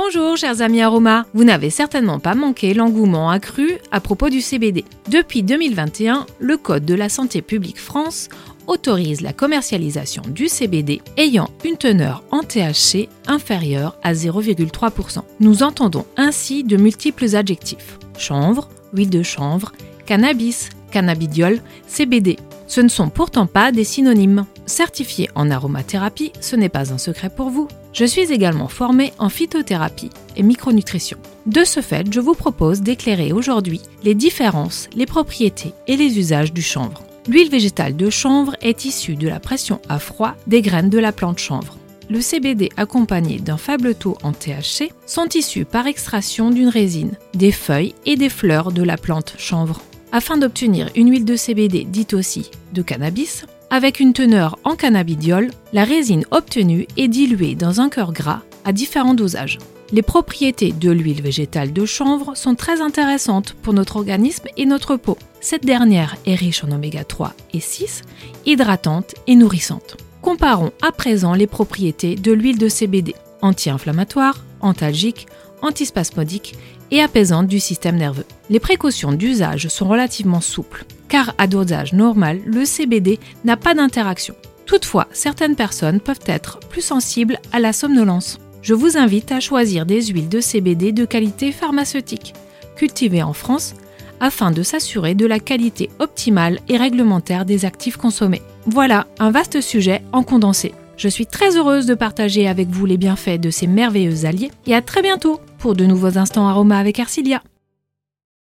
Bonjour chers amis aromas, vous n'avez certainement pas manqué l'engouement accru à propos du CBD. Depuis 2021, le Code de la santé publique France autorise la commercialisation du CBD ayant une teneur en THC inférieure à 0,3%. Nous entendons ainsi de multiples adjectifs. Chanvre, huile de chanvre, cannabis, cannabidiol, CBD. Ce ne sont pourtant pas des synonymes. Certifié en aromathérapie, ce n'est pas un secret pour vous. Je suis également formée en phytothérapie et micronutrition. De ce fait, je vous propose d'éclairer aujourd'hui les différences, les propriétés et les usages du chanvre. L'huile végétale de chanvre est issue de la pression à froid des graines de la plante chanvre. Le CBD accompagné d'un faible taux en THC sont issus par extraction d'une résine, des feuilles et des fleurs de la plante chanvre. Afin d'obtenir une huile de CBD dite aussi de cannabis, avec une teneur en cannabidiol, la résine obtenue est diluée dans un cœur gras à différents dosages. Les propriétés de l'huile végétale de chanvre sont très intéressantes pour notre organisme et notre peau. Cette dernière est riche en oméga 3 et 6, hydratante et nourrissante. Comparons à présent les propriétés de l'huile de CBD. Anti-inflammatoire, antalgique, antispasmodique et apaisante du système nerveux. Les précautions d'usage sont relativement souples, car à dosage normal, le CBD n'a pas d'interaction. Toutefois, certaines personnes peuvent être plus sensibles à la somnolence je vous invite à choisir des huiles de CBD de qualité pharmaceutique, cultivées en France, afin de s'assurer de la qualité optimale et réglementaire des actifs consommés. Voilà un vaste sujet en condensé. Je suis très heureuse de partager avec vous les bienfaits de ces merveilleux alliés et à très bientôt pour de nouveaux instants aromas avec Arcilia.